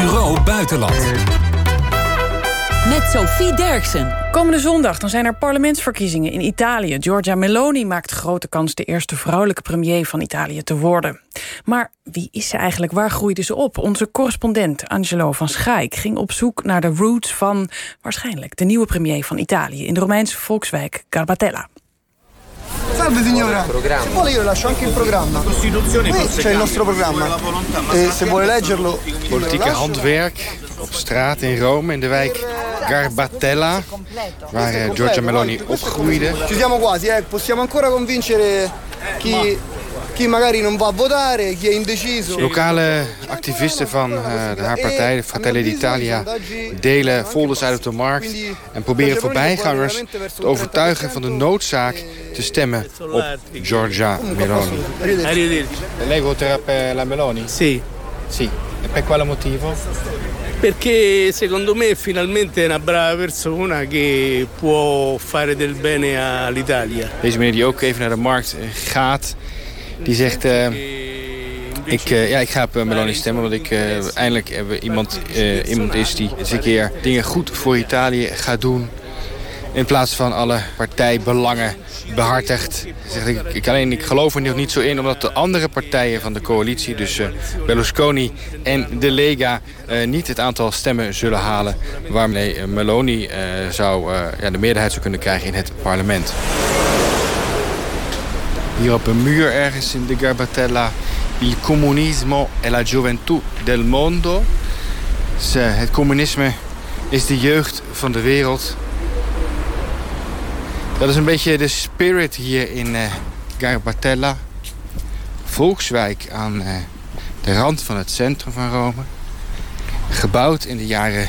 Bureau Buitenland. Met Sophie Derksen. Komende zondag dan zijn er parlementsverkiezingen in Italië. Giorgia Meloni maakt grote kans de eerste vrouwelijke premier van Italië te worden. Maar wie is ze eigenlijk? Waar groeide ze op? Onze correspondent Angelo van Schaik ging op zoek naar de roots van waarschijnlijk de nieuwe premier van Italië in de Romeinse volkswijk Garbatella. Salve signora, se vuole io le lascio anche il programma. Qui c'è il nostro programma. E se vuole leggerlo, Politieke handwerk op straat in Rome, in de wijk Garbatella, waar eh, Giorgia Meloni opgroeide. Ci siamo quasi, eh. possiamo ancora convincere chi, chi magari non va a votare, chi è indeciso. Lokale activisten van eh, de haar partij, de Fratelli d'Italia, delen folders uit op de markt en proberen voorbijgangers te overtuigen van de noodzaak te stemmen op Giorgia Meloni. Lei voterà per la Meloni? Sì, Sì. E per quale motivo? perché secondo me finalmente è una brava persona che può fare del bene all'Italia. Deze meneer die ook even naar de markt eh, gaat, die zegt... eh, ik, eh, ja, ik ga op eh, Meloni stemmen, omdat ik eindelijk hebben iemand, iemand is die eens een keer dingen goed voor Italië gaat doen. In plaats van alle partijbelangen behartigt. Zegt ik, ik, alleen, ik geloof er nog niet zo in, omdat de andere partijen van de coalitie, dus Berlusconi en de Lega, niet het aantal stemmen zullen halen waarmee Meloni zou, ja, de meerderheid zou kunnen krijgen in het parlement. Hier op een muur ergens in de Garbatella. Il comunismo è la gioventù del mondo. Het communisme is de jeugd van de wereld. Dat is een beetje de spirit hier in eh, Garbatella. Volkswijk aan eh, de rand van het centrum van Rome. Gebouwd in de jaren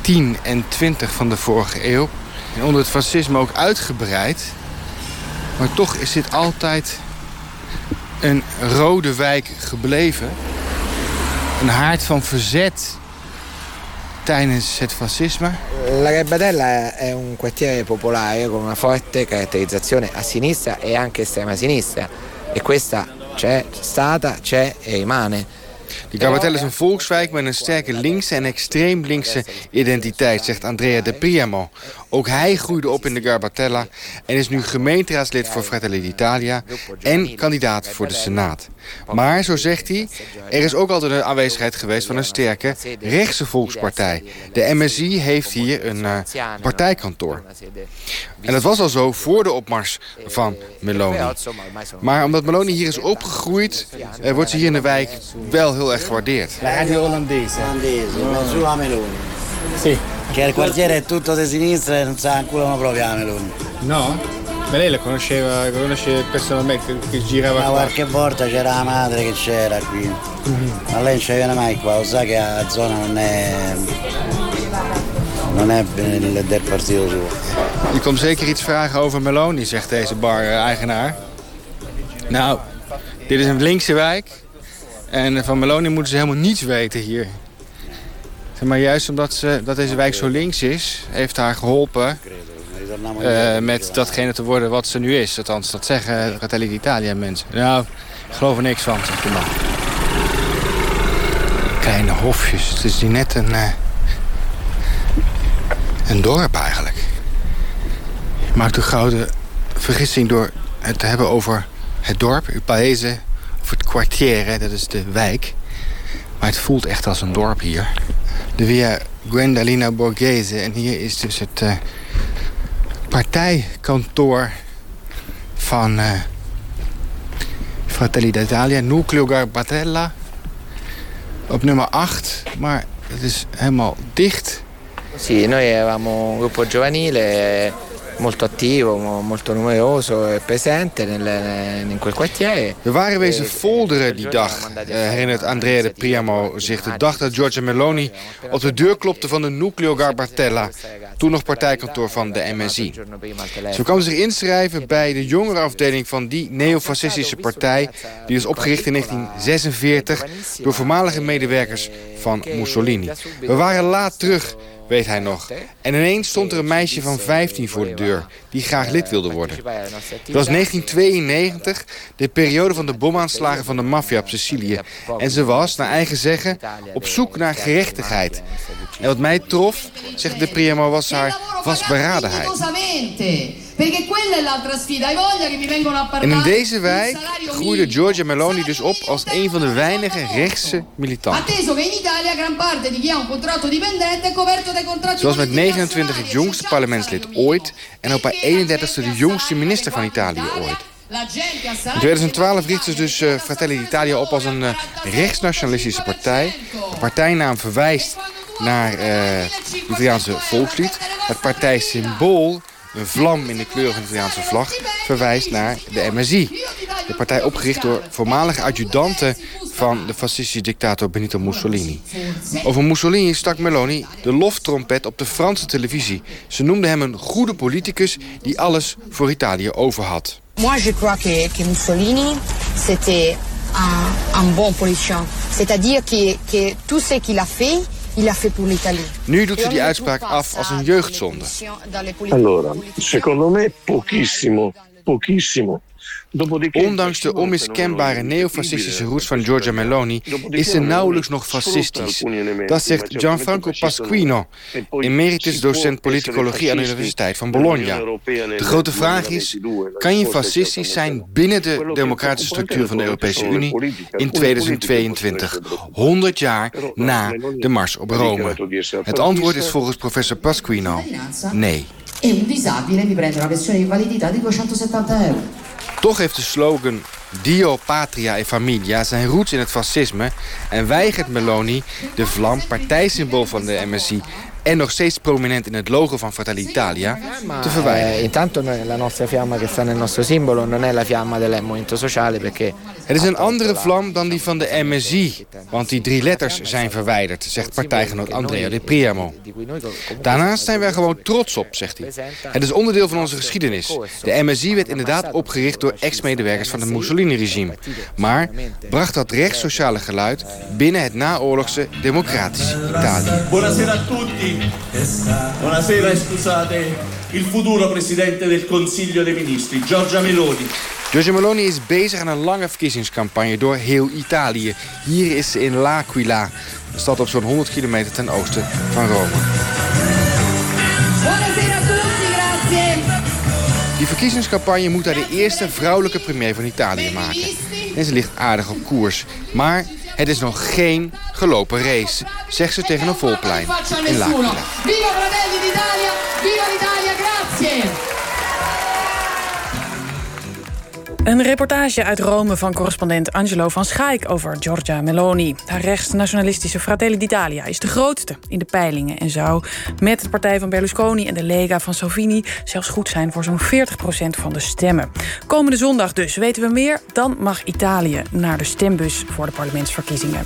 10 en 20 van de vorige eeuw. En onder het fascisme ook uitgebreid. Maar toch is dit altijd een rode wijk gebleven. Een haard van verzet tijdens het fascisme. La Garbatella è un quartiere popolare con una forte caratterizzazione a sinistra e anche estrema sinistra e questa c'è stata, c'è e rimane. De Garbatella is een volkswijk met een sterke linkse en extreem linkse identiteit, zegt Andrea De Priamo. Ook hij groeide op in de Garbatella en is nu gemeenteraadslid voor Fratelli d'Italia en kandidaat voor de Senaat. Maar, zo zegt hij, er is ook altijd een aanwezigheid geweest van een sterke rechtse volkspartij. De MSI heeft hier een eh, partijkantoor. En dat was al zo voor de opmars van Meloni. Maar omdat Meloni hier is opgegroeid, eh, wordt ze hier in de wijk wel heel erg gewaardeerd. Radio olandese. Su a Meloni. Sì. Che il quartiere è tutto di sinistra e non sa ancora proprio a Meloni. No? Ma lei la conosceva, la conosce personalmente, che girava Ma qua? qualche volta c'era la madre che c'era qui. Ma lei non ci viene mai qua, lo sa che la zona non è. non è del del partito suo. Je komt zeker iets vragen over Meloni, zegt deze bar-eigenaar. Nou, dit is een linkse wijk. En van Meloni moeten ze helemaal niets weten hier. Maar juist omdat ze, dat deze wijk zo links is, heeft haar geholpen eh, met datgene te worden wat ze nu is. Althans, dat zeggen Fratelli d'Italia mensen. Nou, ik geloof er niks van, zegt de man. Kleine hofjes. Het is hier net een, eh, een dorp eigenlijk. Je maakt een gouden vergissing door het te hebben over het dorp, il het quartiere, dat is de wijk. Maar het voelt echt als een dorp hier. De Via Gwendalina Borghese. En hier is dus het eh, partijkantoor van eh, Fratelli d'Italia, Nucleo Garbatella. Op nummer 8, maar het is helemaal dicht. Sì, noi eravamo un gruppo giovanile molto attivo, mo- molto numeroso e presente nel- in quel quartiere. We waren wezen folderen die dag, eh, herinnert Andrea de Priamo zich. De dag dat Giorgia Meloni op de deur klopte van de Nucleo Garbatella. Toen nog partijkantoor van de MSI. Ze kwam zich inschrijven bij de jongerenafdeling van die neofascistische partij... die is opgericht in 1946 door voormalige medewerkers van Mussolini. We waren laat terug weet hij nog. En ineens stond er een meisje van 15 voor de deur... die graag lid wilde worden. Het was 1992, de periode van de bomaanslagen van de maffia op Sicilië. En ze was, naar eigen zeggen, op zoek naar gerechtigheid. En wat mij trof, zegt de Priamo, was haar vastberadenheid. En in deze wijk groeide Giorgia Meloni dus op als een van de weinige rechtse militanten. Ze was met 29 het jongste parlementslid ooit en op haar 31ste de jongste minister van Italië ooit. In 2012 richtte dus uh, Fratelli d'Italia op als een uh, rechtsnationalistische partij. De partijnaam verwijst naar uh, het Italiaanse volkslied. Het partijsymbool een vlam in de kleur van de Italiaanse vlag verwijst naar de MSI. De partij opgericht door voormalige adjudanten van de fascistische dictator Benito Mussolini. Over Mussolini stak Meloni de loftrompet op de Franse televisie. Ze noemde hem een goede politicus die alles voor Italië over had. Moi, je crois que, que Mussolini, c'était un, un bon politicien. C'est-à-dire que, que tout ce qu'il a fait, nu doet ze die uitspraak af als een jeugdzonde. Allora, secondo me pochissimo, pochissimo. Ondanks de onmiskenbare neofascistische roots van Giorgia Meloni is ze nauwelijks nog fascistisch. Dat zegt Gianfranco Pasquino, emeritus docent politicologie aan de Universiteit van Bologna. De grote vraag is, kan je fascistisch zijn binnen de democratische structuur van de Europese Unie in 2022, 100 jaar na de Mars op Rome? Het antwoord is volgens professor Pasquino nee. E un disabile vi prende una pensione di invalidità di 270 euro. Toch heeft de slogan Dio, Patria e Familia zijn roots in het fascisme... en weigert Meloni, de vlam, partijsymbool van de MSI en nog steeds prominent in het logo van Fratelli Italia, te verwijderen. Eh, intanto la nostra fiamma che sta nel nostro simbolo non è la fiamma del movimento sociale perché... Het is een andere vlam dan die van de MSI, want die drie letters zijn verwijderd, zegt partijgenoot Andrea De Priamo. Daarnaast zijn wij gewoon trots op, zegt hij. Het is onderdeel van onze geschiedenis. De MSI werd inderdaad opgericht door ex-medewerkers van het Mussolini-regime, maar bracht dat rechtssociale geluid binnen het naoorlogse democratische Italië. Buonasera a tutti. Buonasera, scusate, il futuro presidente del Consiglio dei Ministri, Giorgia Meloni. Giorgia Meloni is bezig aan een lange verkiezingscampagne door heel Italië. Hier is ze in L'Aquila, een stad op zo'n 100 kilometer ten oosten van Rome. Buonasera a tutti, grazie. Die verkiezingscampagne moet haar de eerste vrouwelijke premier van Italië maken. En ze ligt aardig op koers. Maar het is nog geen gelopen race, zegt ze tegen een volplein in L'Aquila. Viva Fratelli d'Italia, viva l'Italia, grazie. Een reportage uit Rome van correspondent Angelo van Schaik over Giorgia Meloni. Haar rechtsnationalistische Fratelli d'Italia is de grootste in de peilingen... en zou met de partij van Berlusconi en de Lega van Salvini... zelfs goed zijn voor zo'n 40% van de stemmen. Komende zondag dus weten we meer. Dan mag Italië naar de stembus voor de parlementsverkiezingen.